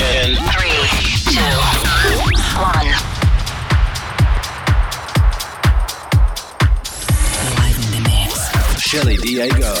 in three, two, one. Live in the mix. Shelly Diego.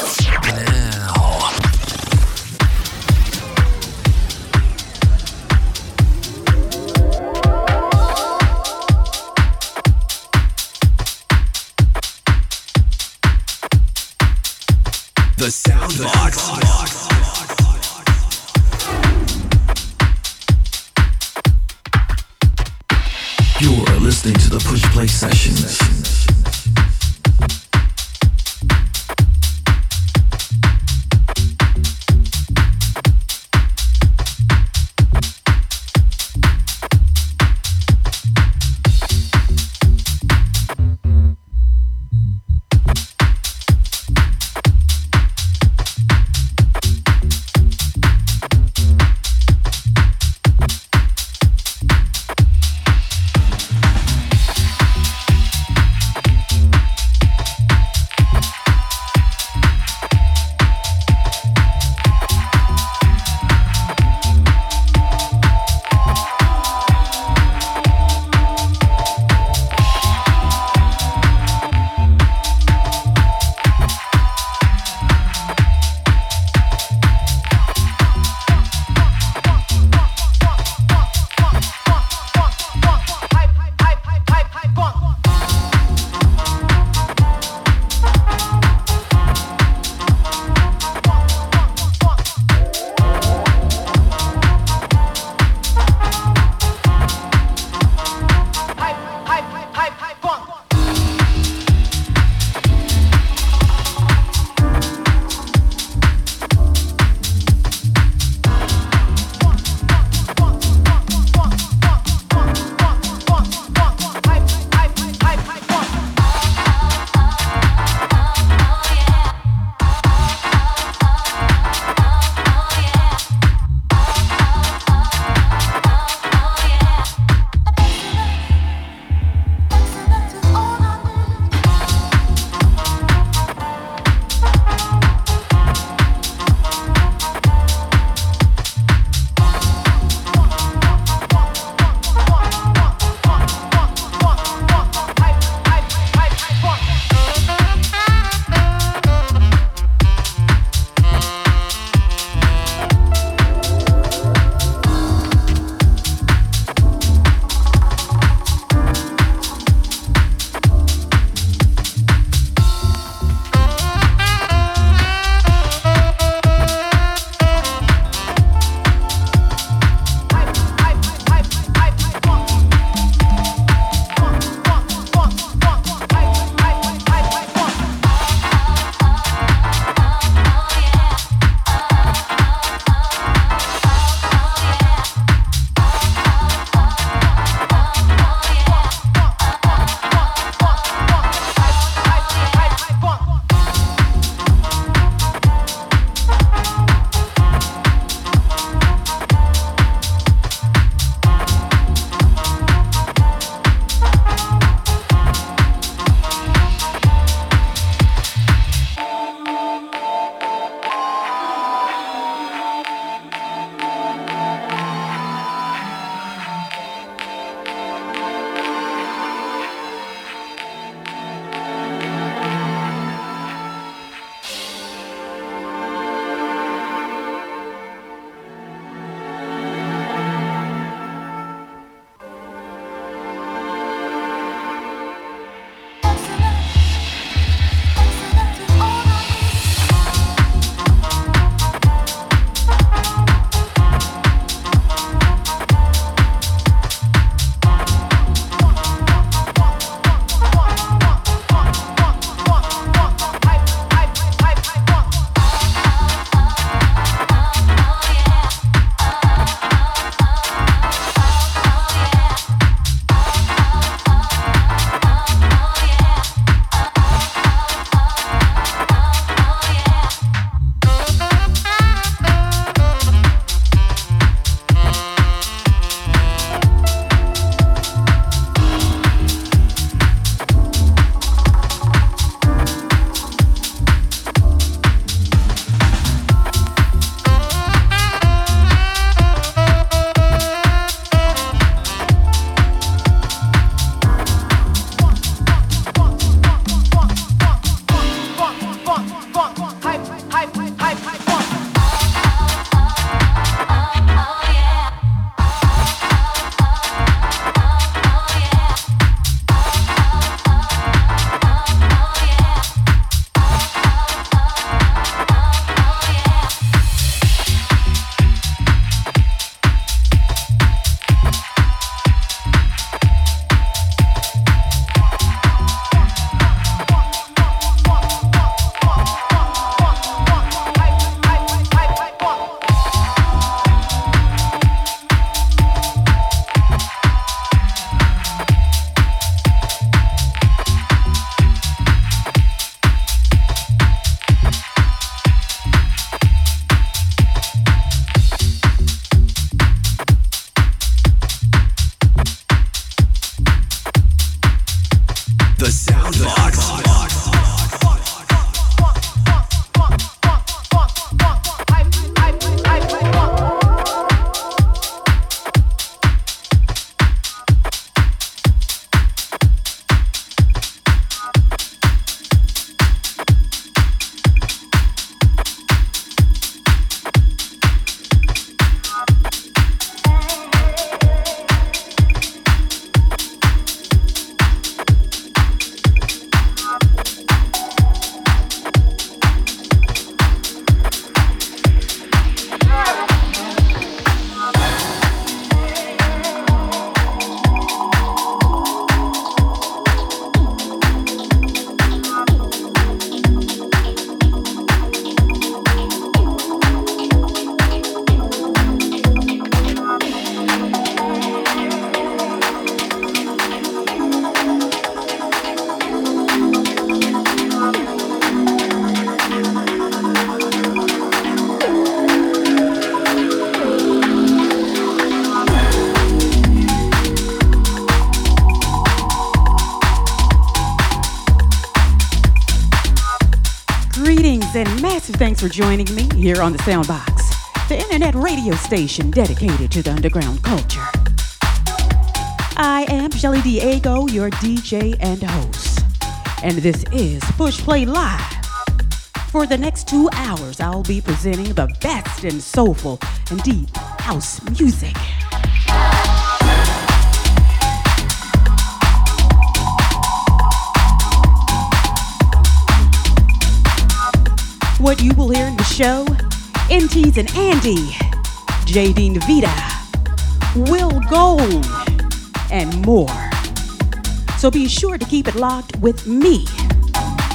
And massive thanks for joining me here on the Soundbox, the internet radio station dedicated to the underground culture. I am Shelly Diego, your DJ and host, and this is Push Play Live. For the next two hours, I'll be presenting the best in soulful and deep house music. What you will hear in the show NT's and Andy, JD Navita, Will Gold, and more. So be sure to keep it locked with me.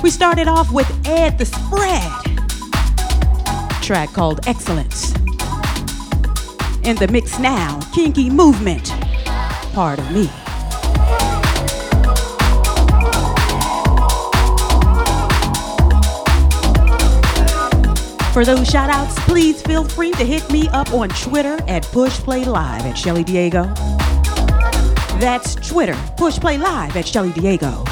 We started off with Ed the Spread, track called Excellence. In the mix now, Kinky Movement, part of me. For those shout outs, please feel free to hit me up on Twitter at Push Play Live at Shelly Diego. That's Twitter, Push Play Live at Shelly Diego.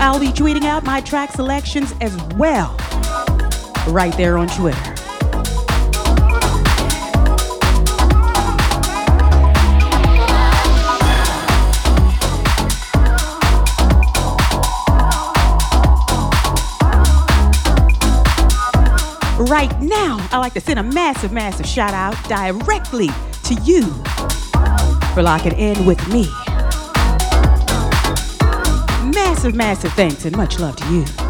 I'll be tweeting out my track selections as well, right there on Twitter. Right now, I'd like to send a massive, massive shout out directly to you for locking in with me. Massive, massive thanks and much love to you.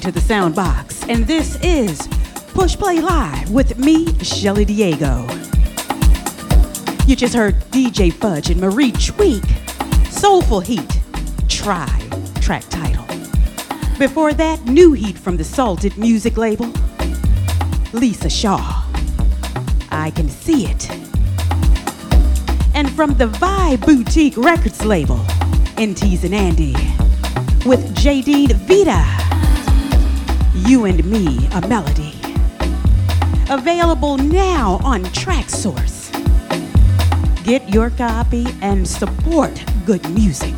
To the Soundbox, and this is Push Play Live with me, Shelly Diego. You just heard DJ Fudge and Marie Tweak, Soulful Heat, Try, track title. Before that, New Heat from the Salted Music label, Lisa Shaw, I Can See It. And from the Vibe Boutique Records label, NT's and Andy, with JD Vita, You and Me, a Melody. Available now on Traxsource. Get your copy and support good music.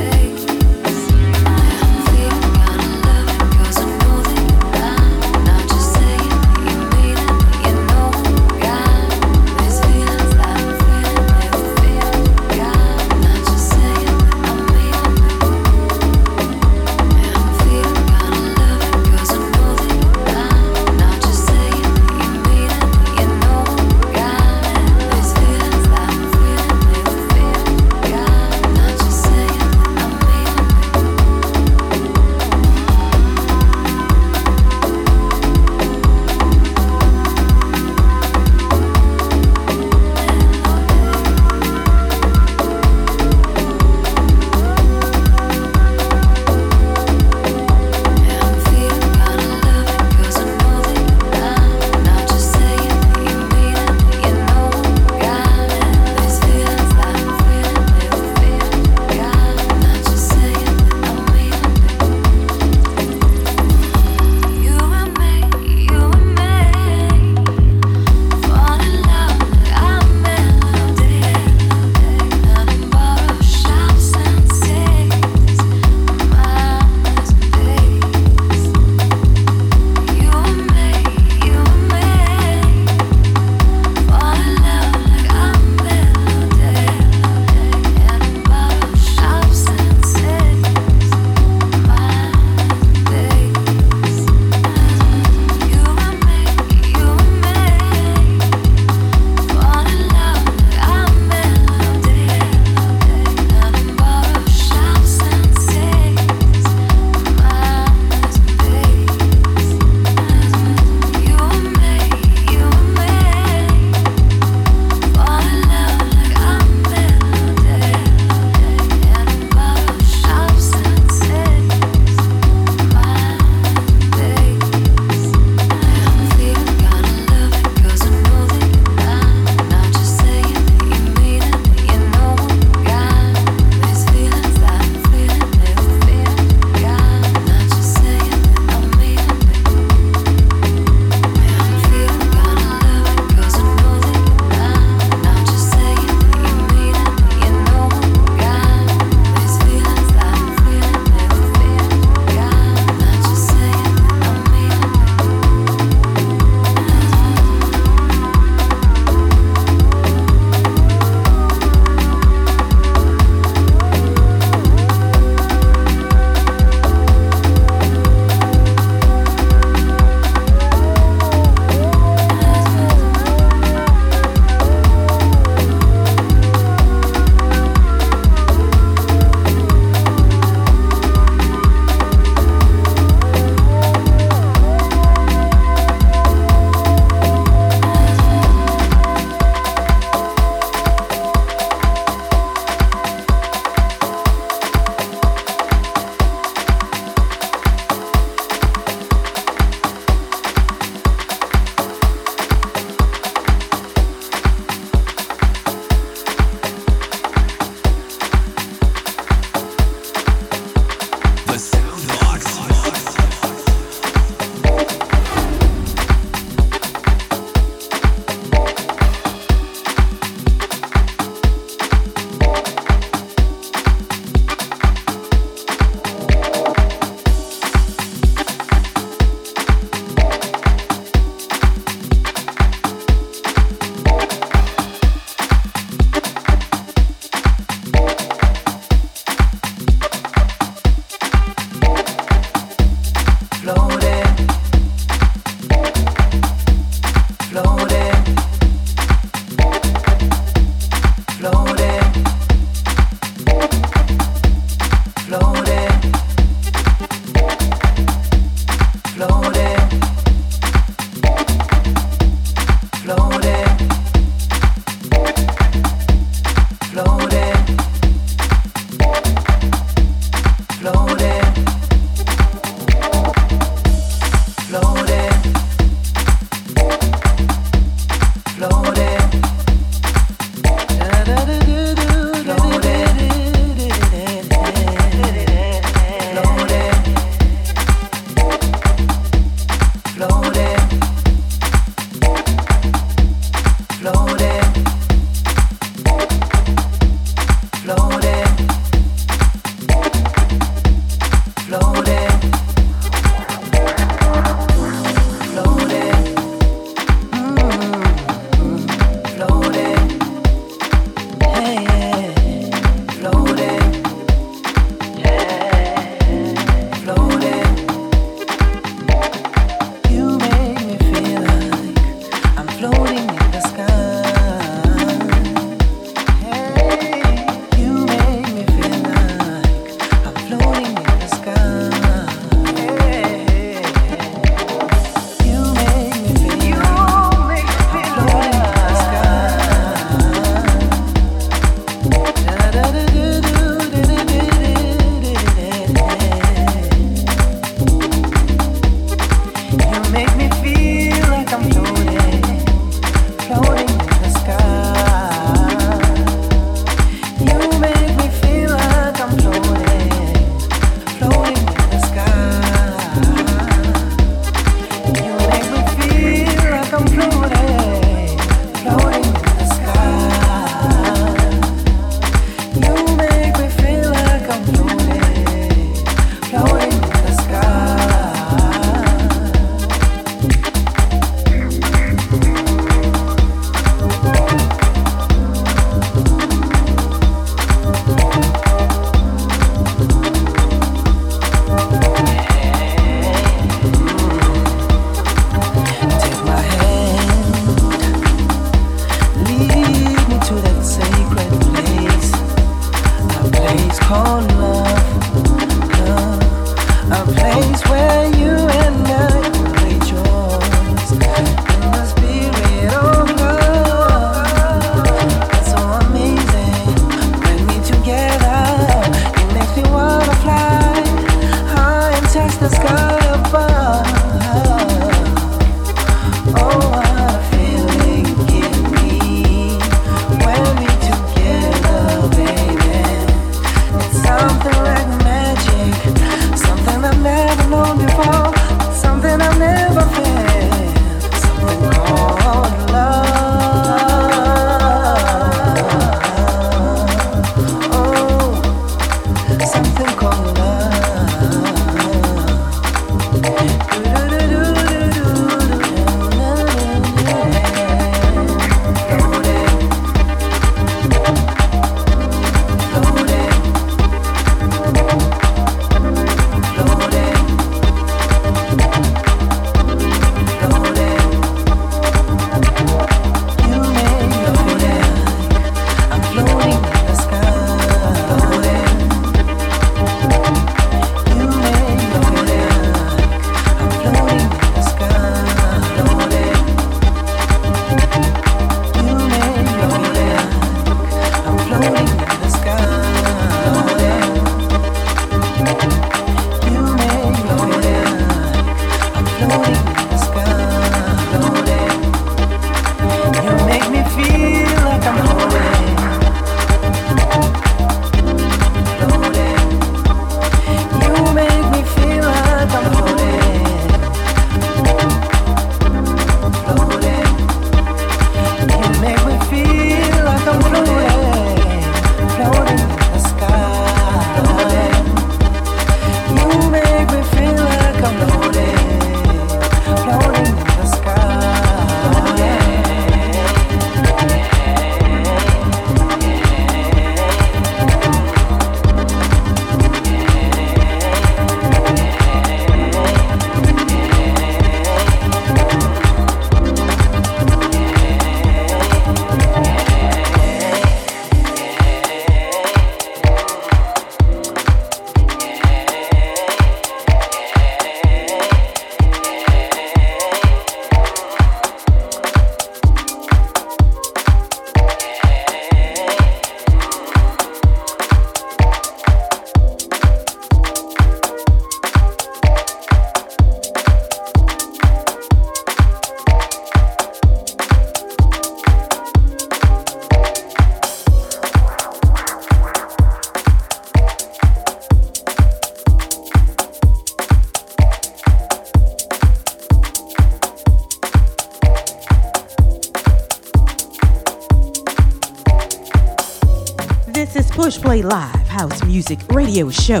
Radio show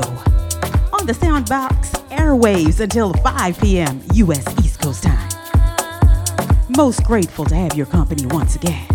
on the Soundbox airwaves until 5 p.m. U.S. East Coast time. Most grateful to have your company once again.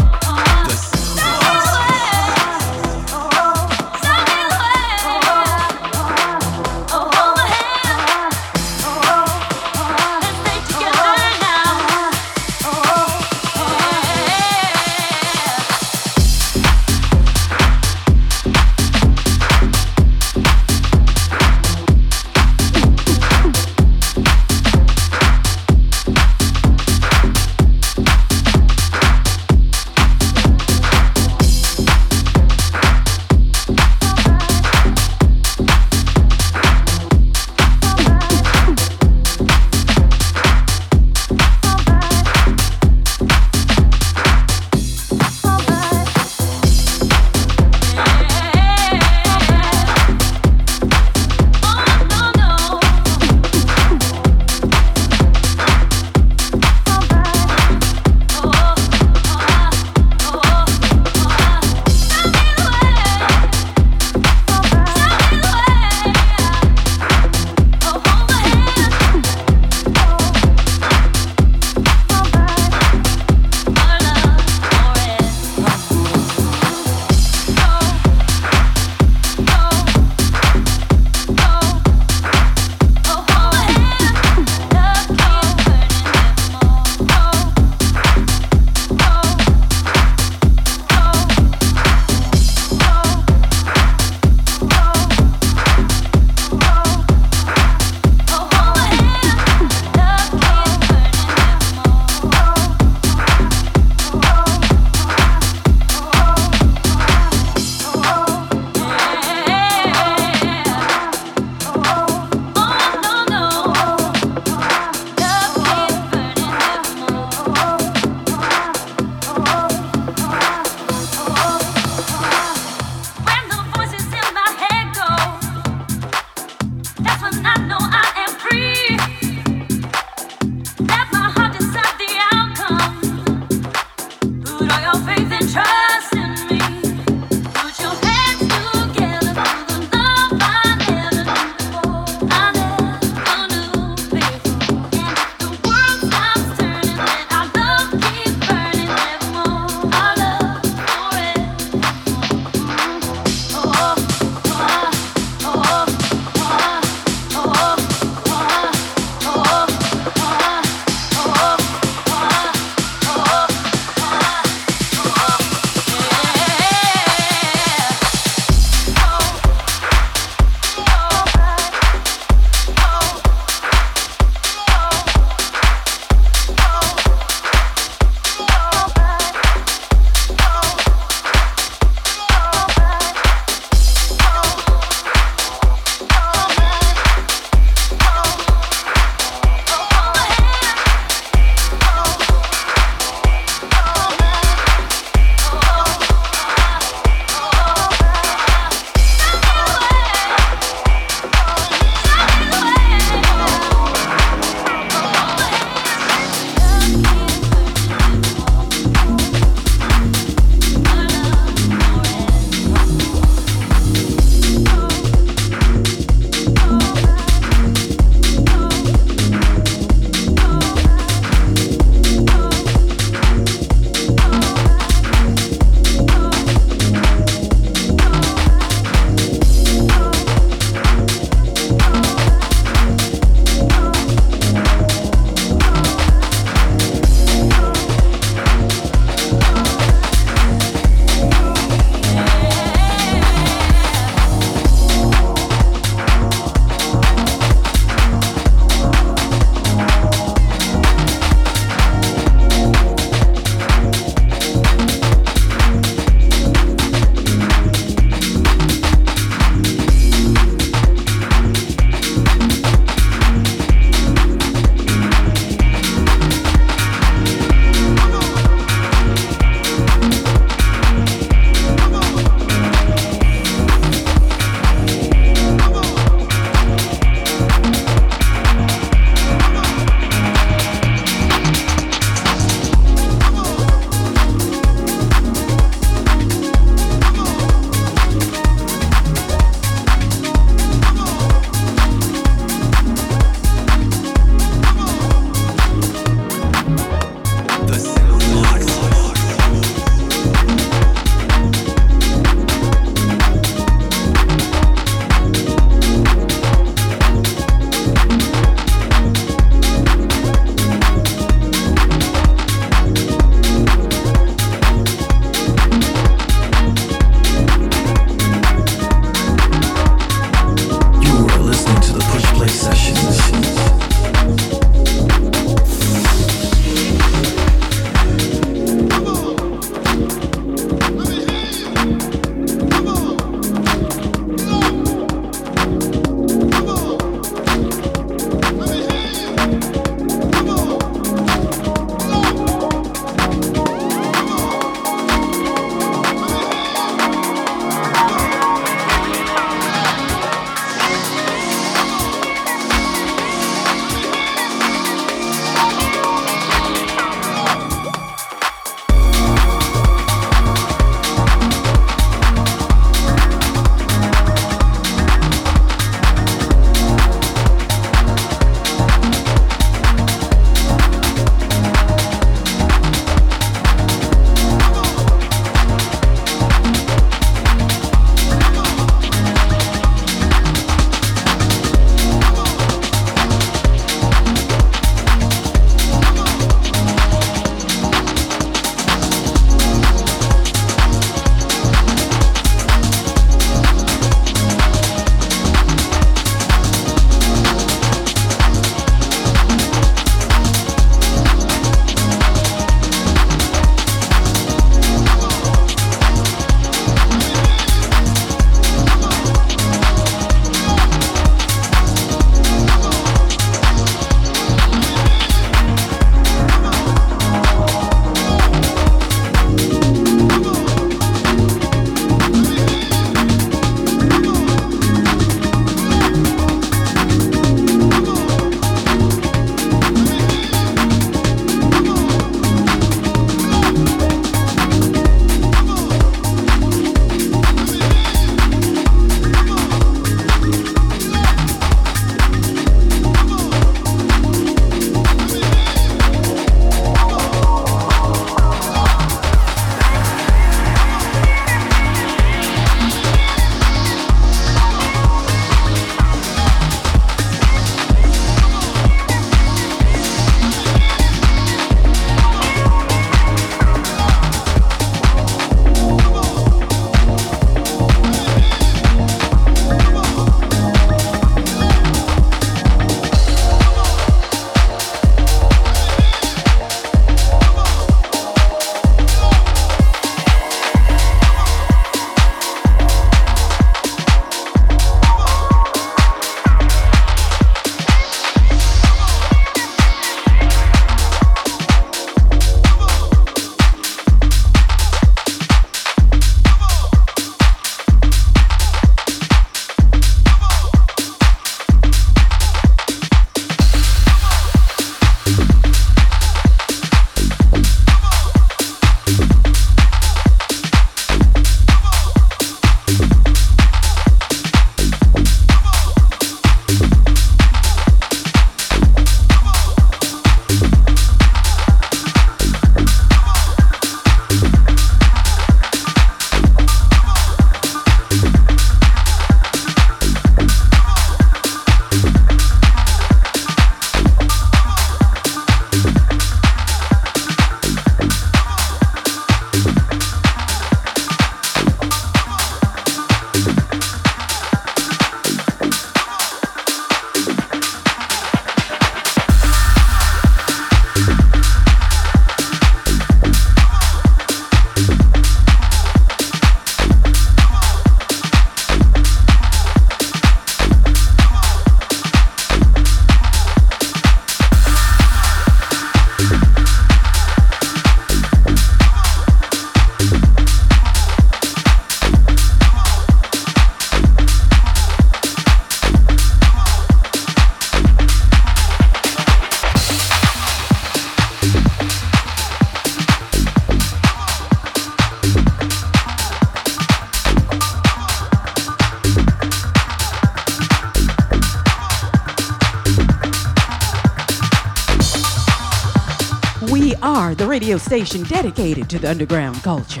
Station dedicated to the underground culture.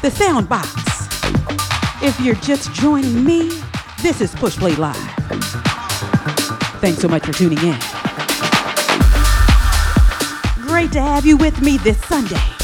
The Soundbox. If you're just joining me, this is Push Play Live. Thanks so much for tuning in. Great to have you with me this Sunday.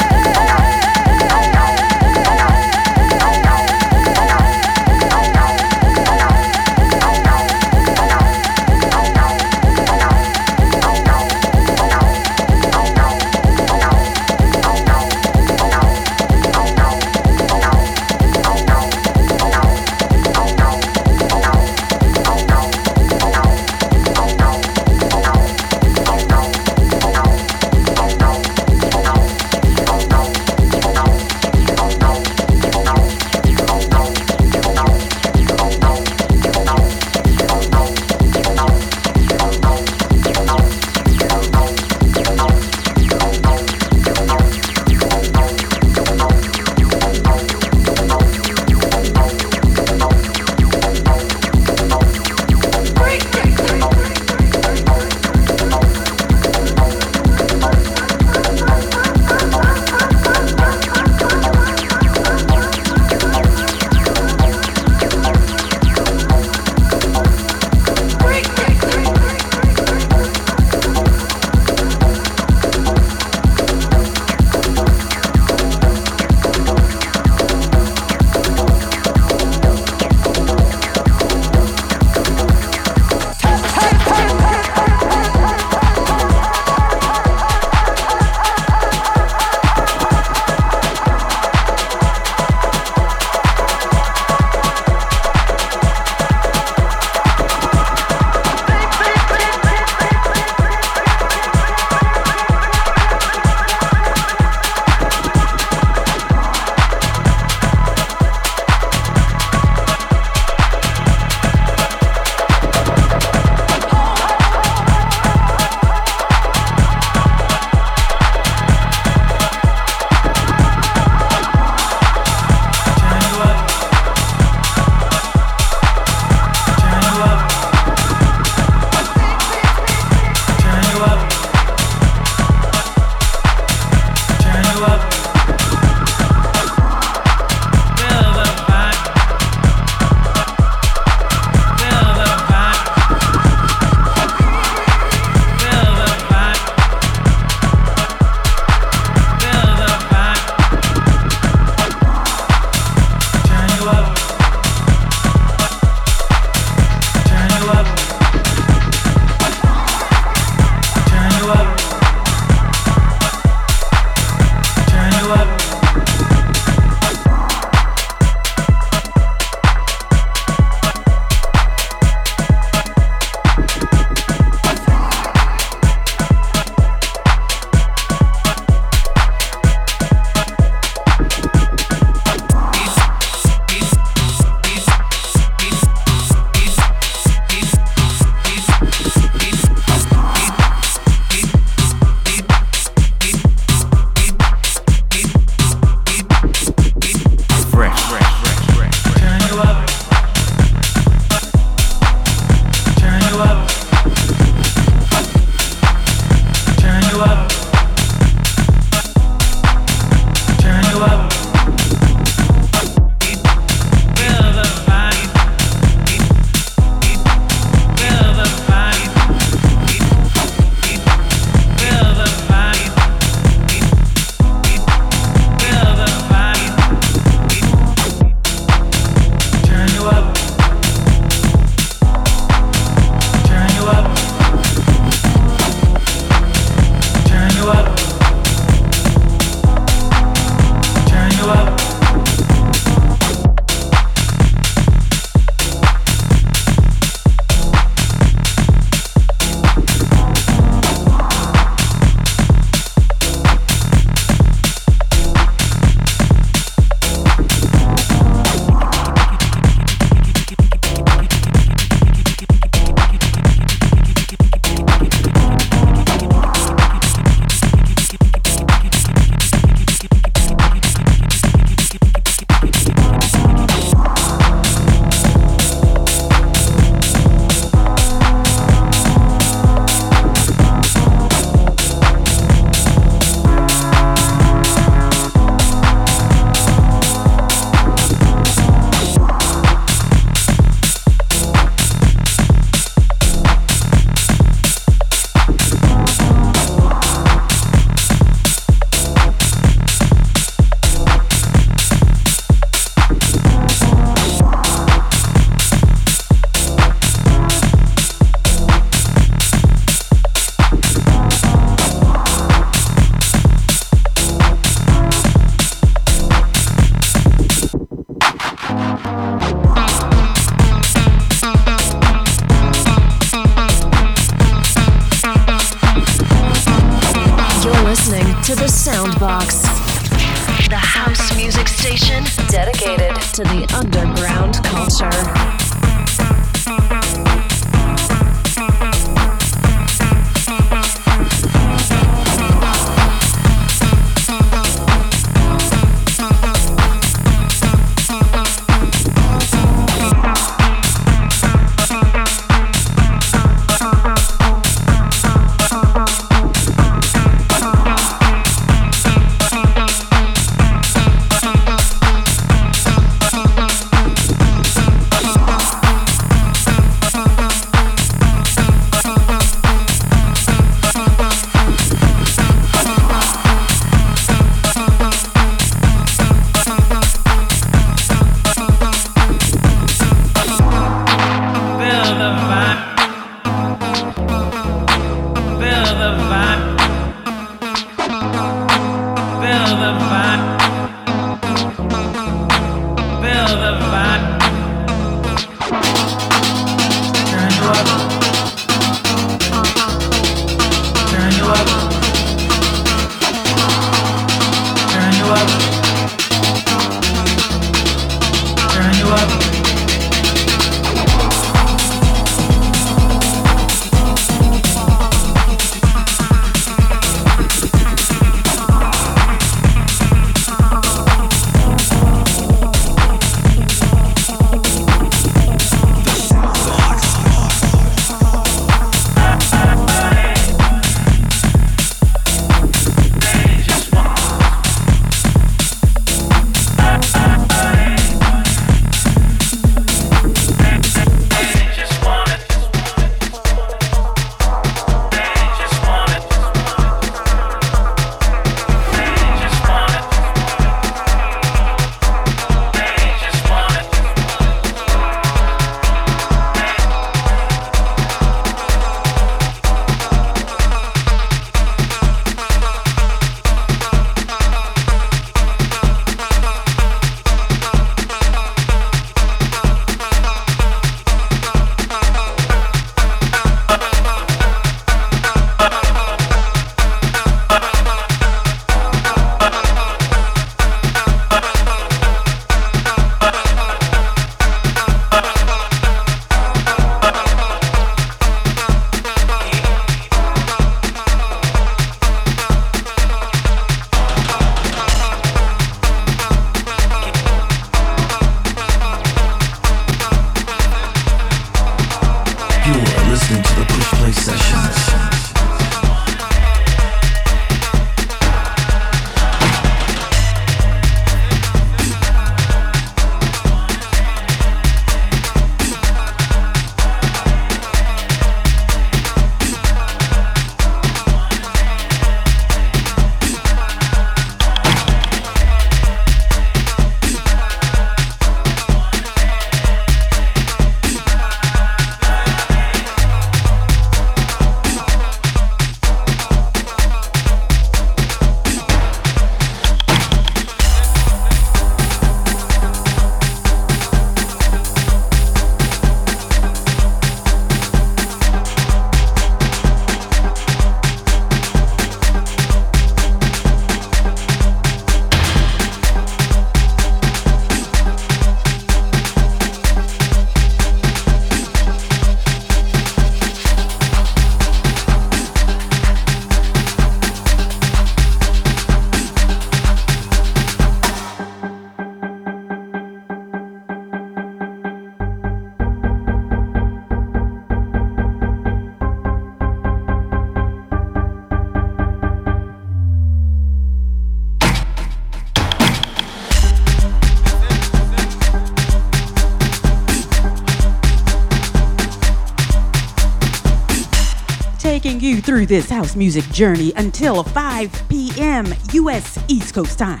Through this house music journey until 5 p.m. U.S. East Coast time.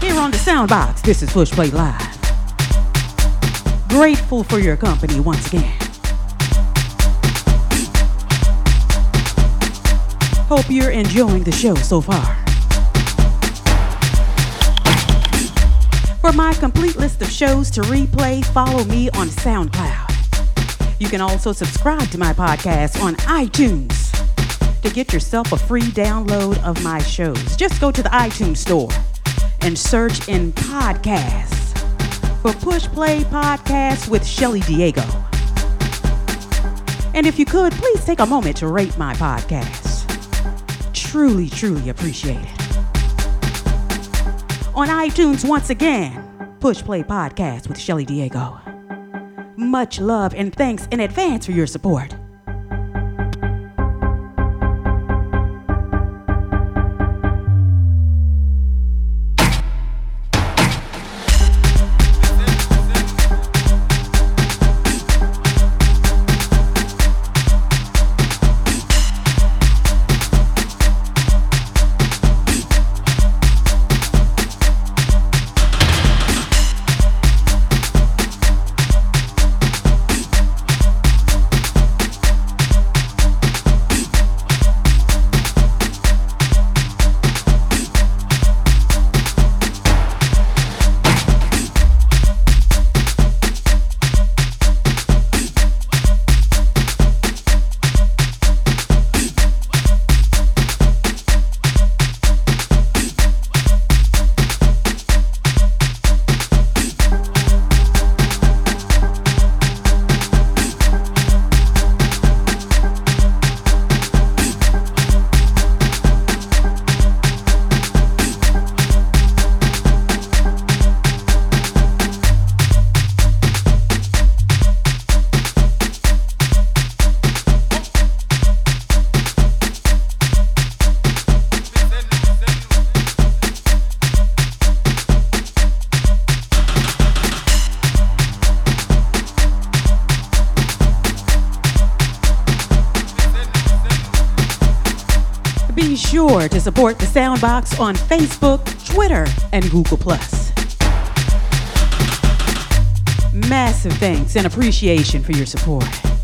Here on the Soundbox, this is Push Play Live. Grateful for your company once again. Hope you're enjoying the show so far. For my complete list of shows to replay, follow me on SoundCloud. You can also subscribe to my podcast on iTunes. To get yourself a free download of my shows, just go to the iTunes store and search in podcasts for Push Play Podcast with Shelly Diego. And if you could, please take a moment to rate my podcast. Truly, truly appreciate it. On iTunes, once again, Push Play Podcast with Shelly Diego. Much love and thanks in advance for your support. Support the Soundbox on Facebook, Twitter, and Google+. Massive thanks and appreciation for your support.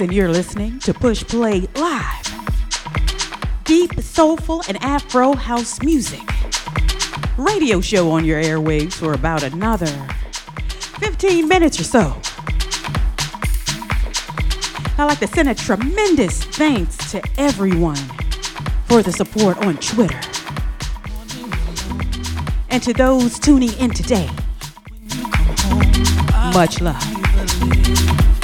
And you're listening to Push Play Live. Deep, soulful, and Afro house music. Radio show on your airwaves for about another 15 minutes or so. I'd like to send a tremendous thanks to everyone for the support on Twitter. And to those tuning in today, much love.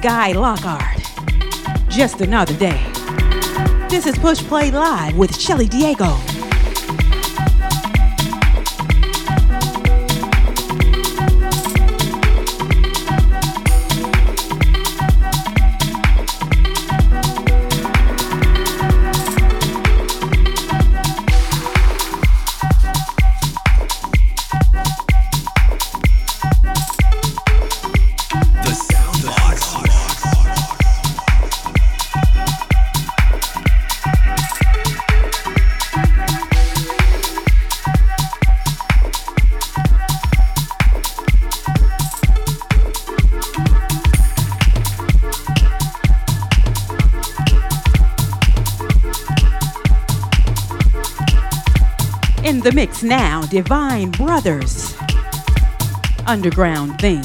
Guy Lockhart, just another day. This is Push Play Live with Shelly Diego. The mix now, Divine Brothers. Underground Things.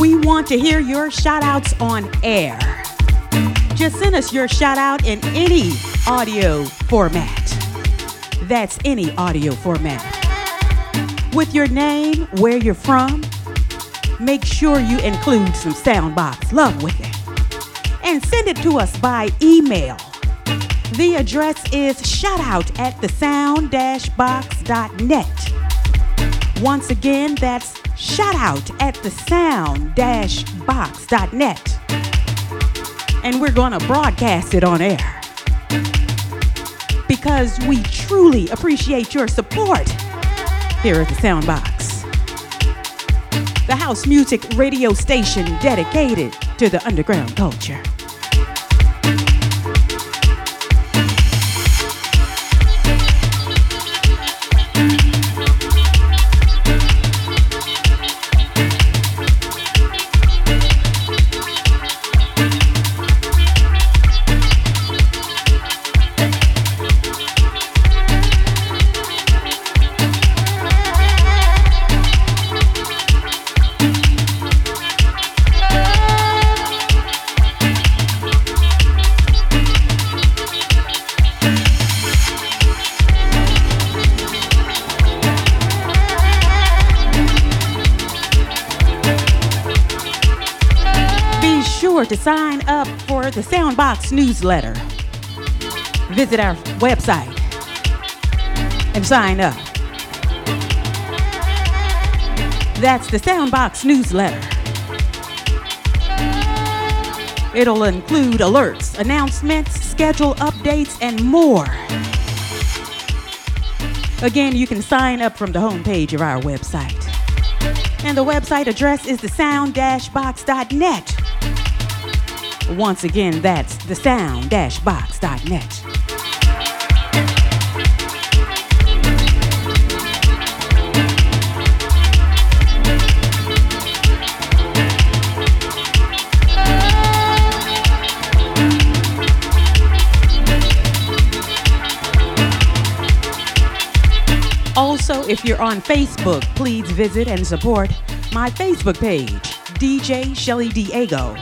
We want to hear your shout outs on air. Just send us your shout out in any audio format. That's any audio format. With your name, where you're from, make sure you include some soundbox love with it. And send it to us by email. The address is shoutout at the sound-box.net. Once again, that's shoutout at the sound-box.net. And we're going to broadcast it on air. Because we truly appreciate your support here at the Soundbox the house music radio station dedicated to the underground culture. Newsletter. Visit our website and sign up. That's the Soundbox newsletter. It'll include alerts, announcements, schedule updates, and more. Again, you can sign up from the homepage of our website. And the website address is the sound-box.net. Once again, that's the sound-box.net. Also, if you're on Facebook, please visit and support my Facebook page, DJ Shelly Diego.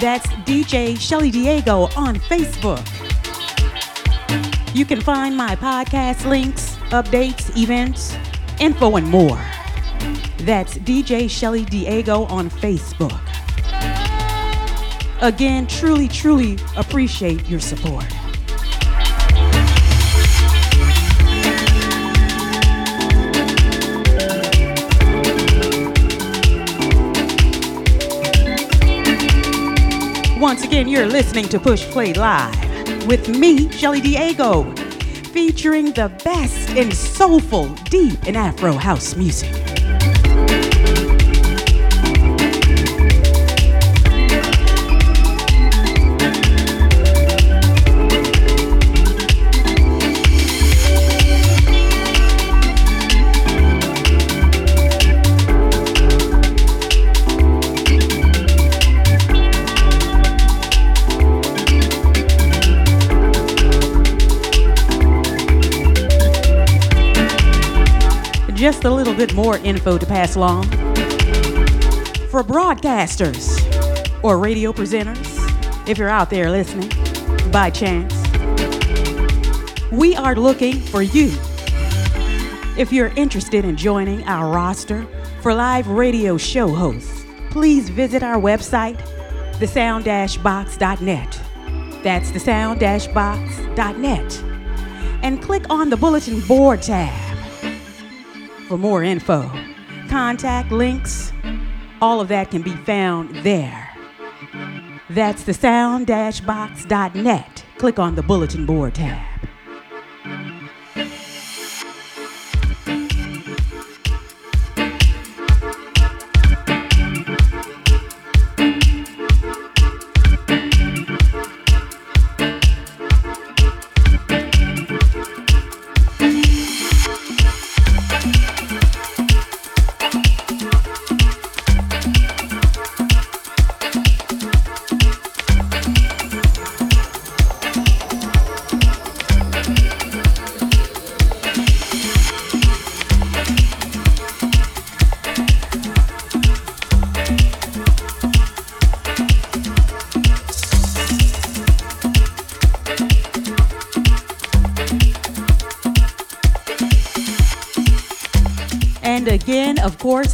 That's DJ Shelly Diego on Facebook. You can find my podcast links, updates, events, info, and more. That's DJ Shelly Diego on Facebook. Again, truly, truly appreciate your support. Once again, you're listening to Push Play Live with me, Shelly Diego, featuring the best in soulful, deep, and Afro house music. Just a little bit more info to pass along. For broadcasters or radio presenters, if you're out there listening by chance, We are looking for you. If you're interested in joining our roster for live radio show hosts, please visit our website, thesound-box.net. That's thesound-box.net. And click on the bulletin board tab for more info. Contact links, all of that can be found there. That's thesound-box.net. Click on the bulletin board tab.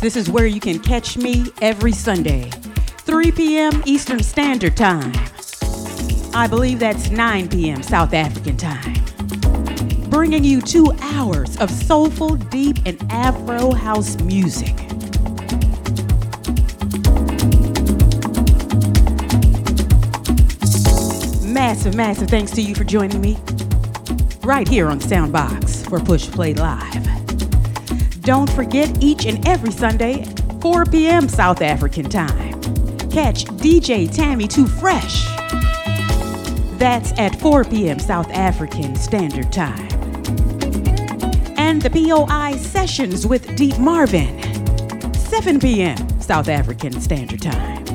This is where you can catch me every Sunday, 3 p.m. Eastern Standard Time. I believe that's 9 p.m. South African time. Bringing you two hours of soulful, deep, and Afro house music. Massive, massive thanks to you for joining me right here on Soundbox for Push Play Live. Don't forget each and every Sunday, 4 p.m. South African time. Catch DJ Tammy Too Fresh. That's at 4 p.m. South African Standard Time. And the POI sessions with Deep Marvin, 7 p.m. South African Standard Time.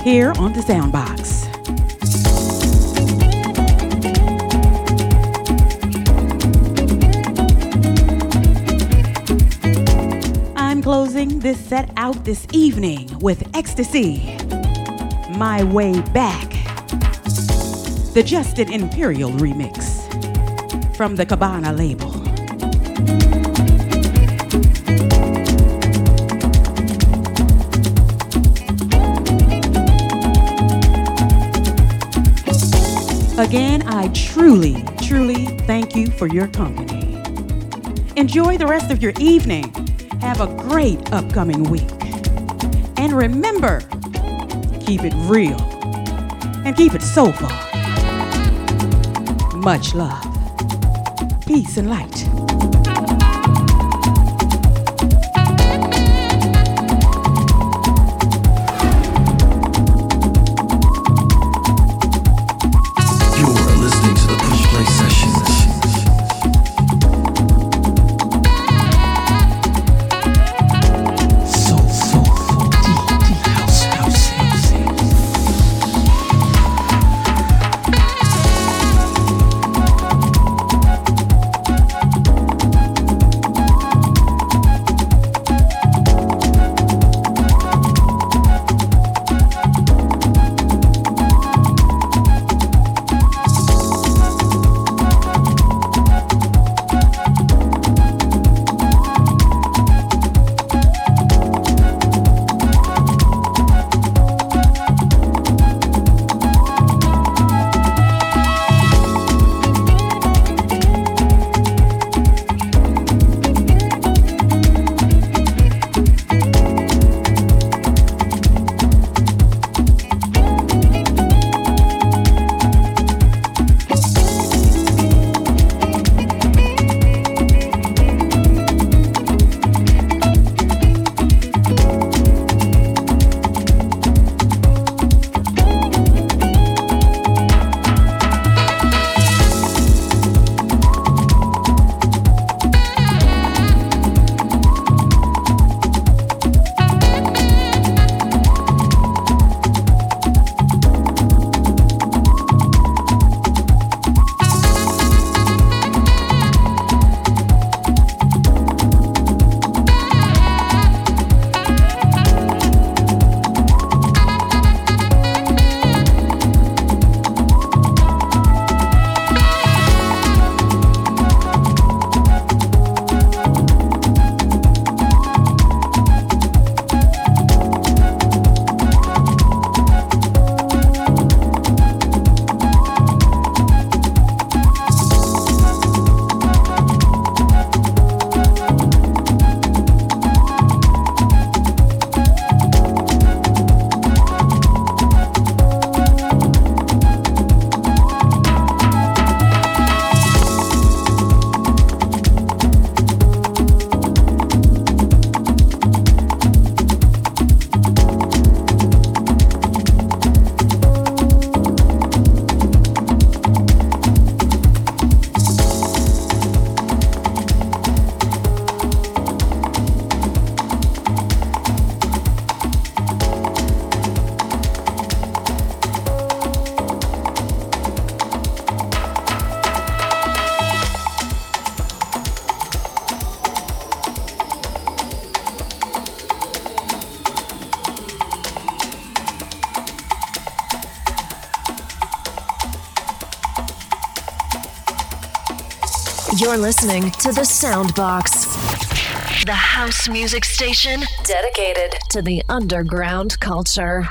Here on the Soundbox. This set out this evening with Ecstasy, My Way Back, the Justin Imperial remix from the Cabana label. Again, I truly, truly thank you for your company. Enjoy the rest of your evening. Have a great upcoming week. And remember, keep it real and keep it soulful. Much love. Peace and light. You're listening to The Soundbox, the house music station dedicated to the underground culture.